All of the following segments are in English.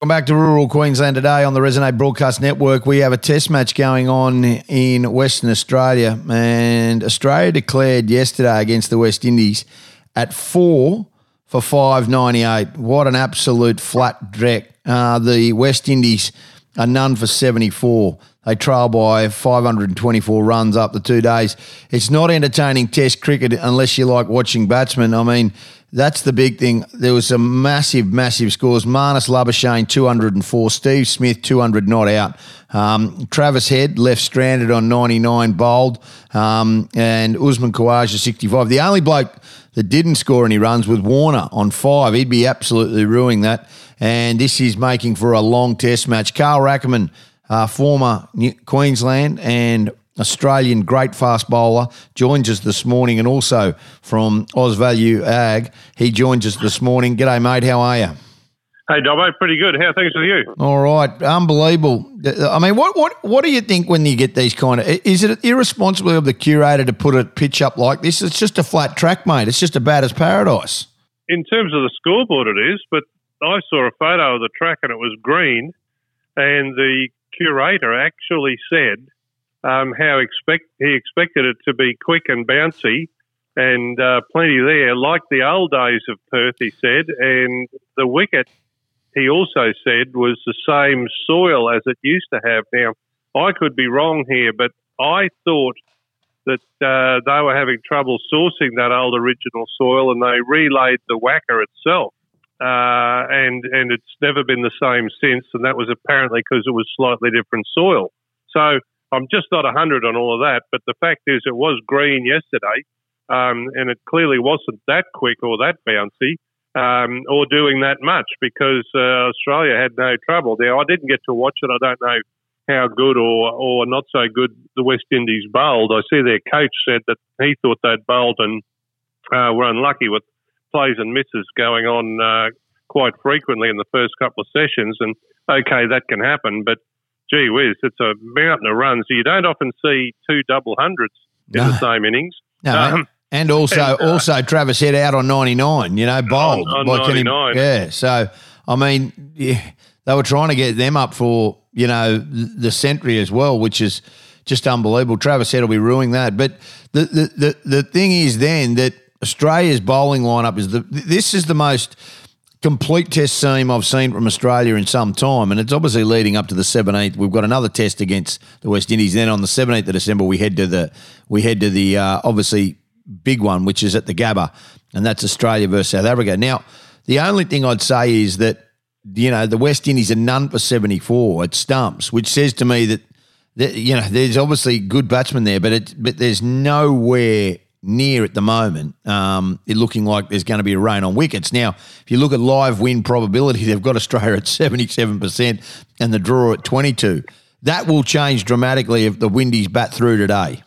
Welcome back to rural Queensland today on the Resonate Broadcast Network. We have a test match going on in Western Australia, and Australia declared yesterday against the West Indies at four for five ninety eight. What an absolute flat deck! Uh, the West Indies are none for seventy four. They trail by 524 runs up the two days. It's not entertaining Test cricket unless you like watching batsmen. I mean, that's the big thing. There was some massive, massive scores. Marnus Labuschagne, 204. Steve Smith, 200 not out. Um, Travis Head left stranded on 99, bowled. Um, and Usman Khawaja, 65. The only bloke that didn't score any runs was Warner on five. He'd be absolutely ruining that. And this is making for a long test match. Carl Rackemann uh, former New- Queensland and Australian great fast bowler, joins us this morning, and also from Oz Value Ag, he joins us this morning. G'day, mate. How are you? Hey, Dobbo, pretty good. How are things with you? All right, unbelievable. I mean, what what what do you think when you get these kind of? Is it irresponsible of the curator to put a pitch up like this? It's just a flat track, mate. It's just about as paradise. In terms of the scoreboard, it is. But I saw a photo of the track and it was green, and the curator actually said um, how expect he expected it to be quick and bouncy, and uh, plenty there, like the old days of Perth. He said, and the wicket. He also said was the same soil as it used to have. Now, I could be wrong here, but I thought that uh, they were having trouble sourcing that old original soil, and they relayed the WACA itself uh, and and it's never been the same since. And that was apparently because it was slightly different soil. So I'm just not 100 on all of that. But the fact is, it was green yesterday, um, and it clearly wasn't that quick or that bouncy. Um, or doing that much because uh, Australia had no trouble there. I didn't get to watch it. I don't know how good or, or not so good the West Indies bowled. I see their coach said that he thought they'd bowled and uh, were unlucky with plays and misses going on uh, quite frequently in the first couple of sessions. And okay, that can happen, but gee whiz, it's a mountain of runs. You don't often see two double hundreds in the same innings. No, um, and also, and, uh, also Travis Head out on ninety nine. You know, bowled on, on ninety nine. Yeah, so I mean, yeah, they were trying to get them up for you know the century as well, which is just unbelievable. Travis Head will be ruining that. But the the the, the thing is then that Australia's bowling lineup is the this is the most complete test team I've seen from Australia in some time, and it's obviously leading up to the 17th. We've got another test against the West Indies. Then on the 17th of December, we head to the we head to the uh, obviously big one, which is at the Gabba, and that's Australia versus South Africa. Now, the only thing I'd say is that you know the West Indies are none for 74 at stumps, which says to me that. that you know, there's obviously good batsmen there, but it, but there's nowhere near at the moment, um, it looking like there's going to be a rain on wickets. Now, if you look at live win probability, they've got Australia at 77% and the draw at 22. That will change dramatically if the Windies bat through today.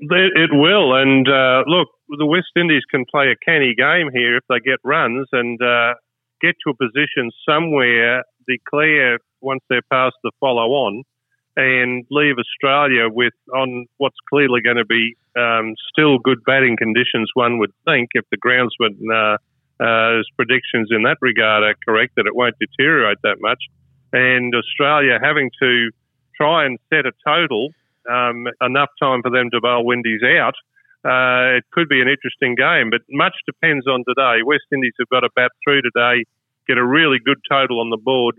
It will. And uh, look, the West Indies can play a canny game here if they get runs and uh, get to a position somewhere, declare once they're past the follow on, and leave Australia with on what's clearly going to be um, still good batting conditions. One would think if the groundsman uh, uh, predictions in that regard are correct, that it won't deteriorate that much. And Australia having to try and set a total um, enough time for them to bowl Windies out. Uh, it could be an interesting game, but much depends on today. West Indies have got to bat through today, get a really good total on the board,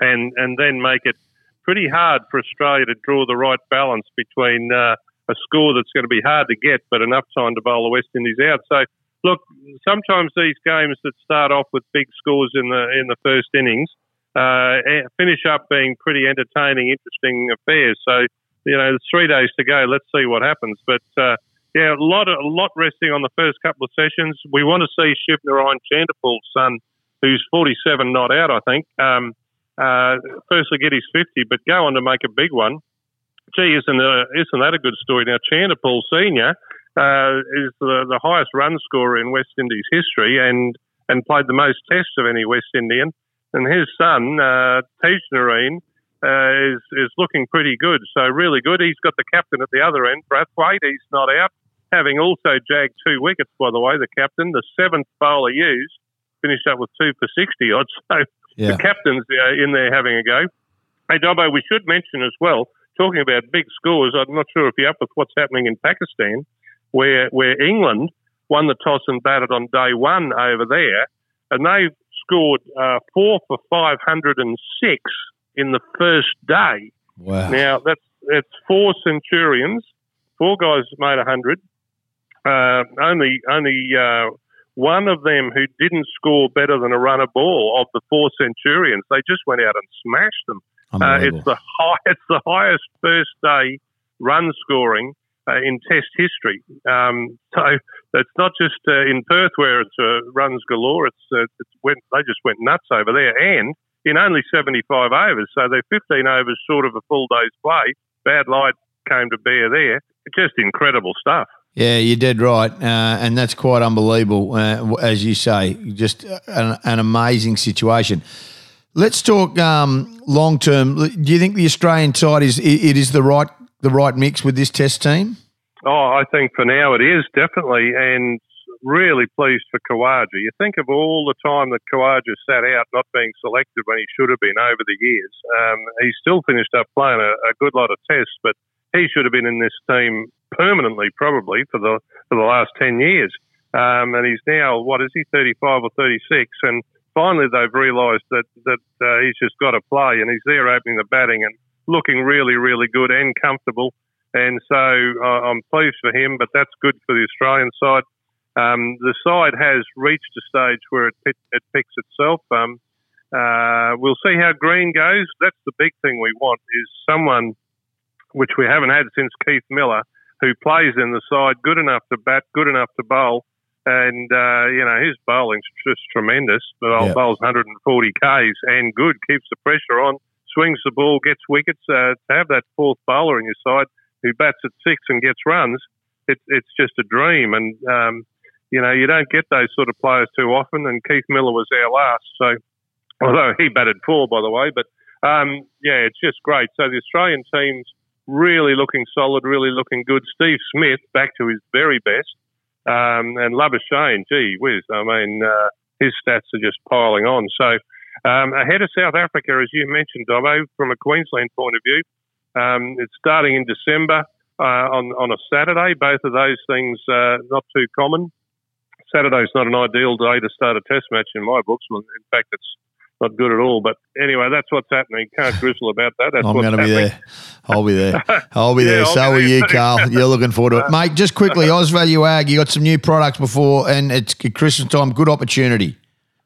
and and then make it pretty hard for Australia to draw the right balance between uh, a score that's going to be hard to get, but enough time to bowl the West Indies out. So, look, sometimes these games that start off with big scores in the in the first innings uh, finish up being pretty entertaining, interesting affairs. So, you know, three days to go. Let's see what happens. But uh, yeah, a lot of, a lot resting on the first couple of sessions. We want to see Shivnarine Chanderpaul's son, who's 47 not out, I think. Um, uh, firstly get his 50, but go on to make a big one. Gee, isn't, uh, isn't that a good story? Now, Chanderpaul Sr. Uh, is the, the highest run scorer in West Indies history and, and played the most tests of any West Indian. And his son, uh, Tej Narine, uh, is, is looking pretty good. So, really good. He's got the captain at the other end, Brathwaite. He's not out, having also jagged two wickets, by the way, the captain. The seventh bowler used finished up with two for 60 odd. So, yeah. the captain's uh, in there having a go. Hey, Dobbo, we should mention as well, talking about big scores, I'm not sure if you're up with what's happening in Pakistan, where, where England won the toss and batted on day one over there, and they've scored uh, four for 506 in the first day. Wow. Now, that's, that's four centurions, four guys made 100. Uh, only only uh, one of them who didn't score better than a runner ball of the four Centurions. They just went out and smashed them. Uh, it's the high, it's the highest first day run scoring uh, in Test history. Um, so it's not just uh, in Perth where it's uh, runs galore. It's, uh, it's went, they just went nuts over there, and in only 75 overs. So they're 15 overs short of a full day's play. Bad light came to bear there. Just incredible stuff. Yeah, you're dead right, uh, and that's quite unbelievable, uh, as you say. Just an, an amazing situation. Let's talk um, long term. Do you think the Australian side is it is the right the right mix with this Test team? Oh, I think for now it is definitely, and really pleased for Khawaja. You think of all the time that Khawaja sat out, not being selected when he should have been over the years. Um, he still finished up playing a, a good lot of tests, but he should have been in this team permanently, probably for the for the last ten years. Um, and he's now what is he, thirty five or thirty six? And finally, they've realised that that uh, he's just got to play, and he's there opening the batting and looking really, really good and comfortable. And so uh, I'm pleased for him, but that's good for the Australian side. Um, the side has reached a stage where it, it picks itself. Um, uh, we'll see how Green goes. That's the big thing we want is someone which we haven't had since Keith Miller, who plays in the side, good enough to bat, good enough to bowl. And, uh, you know, his bowling's just tremendous. The yep. bowls 140 Ks and good, keeps the pressure on, swings the ball, gets wickets. Uh, to have that fourth bowler in your side who bats at six and gets runs, it, it's just a dream. And, um, you know, you don't get those sort of players too often. And Keith Miller was our last. So, although he batted four, by the way, but um, yeah, it's just great. So the Australian teams really looking solid, really looking good. Steve Smith back to his very best, um, and Labuschagne, gee whiz, I mean, uh, his stats are just piling on. So um, ahead of South Africa, as you mentioned, Dobbo, from a Queensland point of view, um, it's starting in December uh, on on a Saturday. Both of those things uh, not too common. Saturday's not an ideal day to start a Test match in my books. In fact, it's not good at all. But anyway, that's what's happening. Can't grizzle about that. That's I'm going to be there. I'll be there. I'll be there. yeah, so are you, Carl. You're looking forward to it, mate. Just quickly, Oz Value Ag. You got some new products before, and it's Christmas time. Good opportunity.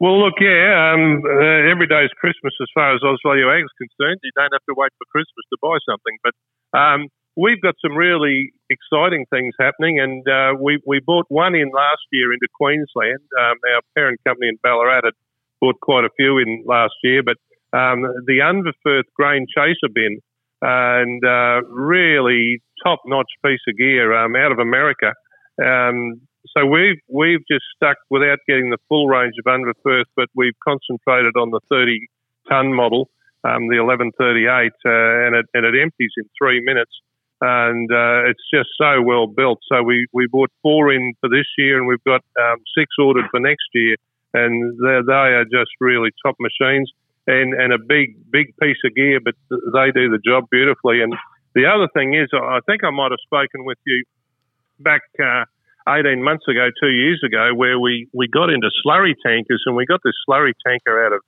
Well, look, yeah, um, uh, every day is Christmas as far as Oz Value Ag is concerned. You don't have to wait for Christmas to buy something, but um, we've got some really exciting things happening, and uh, we we bought one in last year into Queensland. Um, our parent company in Ballarat had bought quite a few in last year, but um, the Unverferth grain chaser bin and uh, really top notch piece of gear um, out of America. Um, so we've we've just stuck without getting the full range of Unverferth, but we've concentrated on the 30 ton model, um, the 1138, uh, and it and it empties in three minutes. And uh, it's just so well built. So we, we bought four in for this year, and we've got um, six ordered for next year and they are just really top machines and, and a big, big piece of gear, but they do the job beautifully. And the other thing is, I think I might have spoken with you back uh, 18 months ago, two years ago, where we, we got into slurry tankers and we got this slurry tanker out of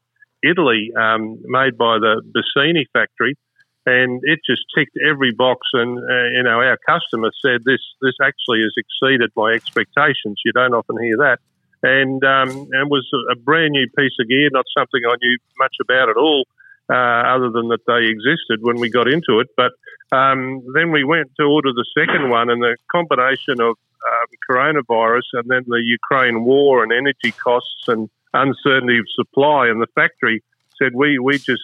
Italy um, made by the Bassini factory. And it just ticked every box, and uh, you know our customer said this. This actually has exceeded my expectations. You don't often hear that and um, and was a brand new piece of gear, not something I knew much about at all, uh, other than that they existed when we got into it. But um, then we went to order the second one, and the combination of um, coronavirus and then the Ukraine war and energy costs and uncertainty of supply, and the factory said we we just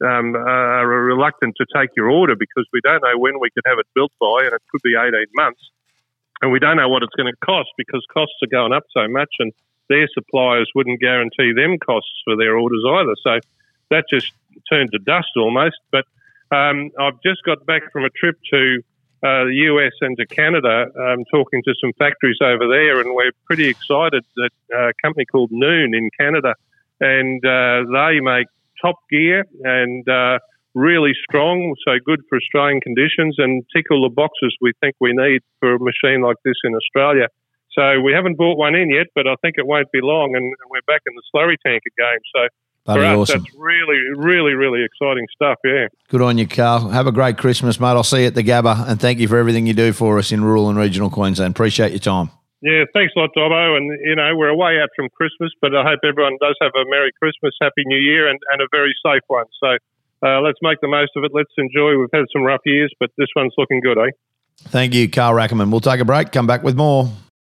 um, are reluctant to take your order because we don't know when we could have it built by, and it could be 18 months and we don't know what it's going to cost because costs are going up so much, and their suppliers wouldn't guarantee them costs for their orders either. So that just turned to dust almost. But um, I've just got back from a trip to uh, the US and to Canada, um, talking to some factories over there, and we're pretty excited that uh, a company called Nuhn in Canada, and uh, they make top gear and uh, really strong, so good for Australian conditions and tick all the boxes we think we need for a machine like this in Australia. So we haven't bought one in yet, but I think it won't be long, and we're back in the slurry tanker game. So That'd for us, awesome. that's really, really, really exciting stuff. Yeah. Good on you, Carl. Have a great Christmas, mate. I'll see you at the Gabba, and thank you for everything you do for us in rural and regional Queensland. Appreciate your time. Yeah, thanks a lot, Dobbo. And, you know, we're away out from Christmas, but I hope everyone does have a Merry Christmas, Happy New Year, and, and a very safe one. So uh, let's make the most of it. Let's enjoy. We've had some rough years, but this one's looking good, eh? Thank you, Carl Rackemann. We'll take a break, come back with more.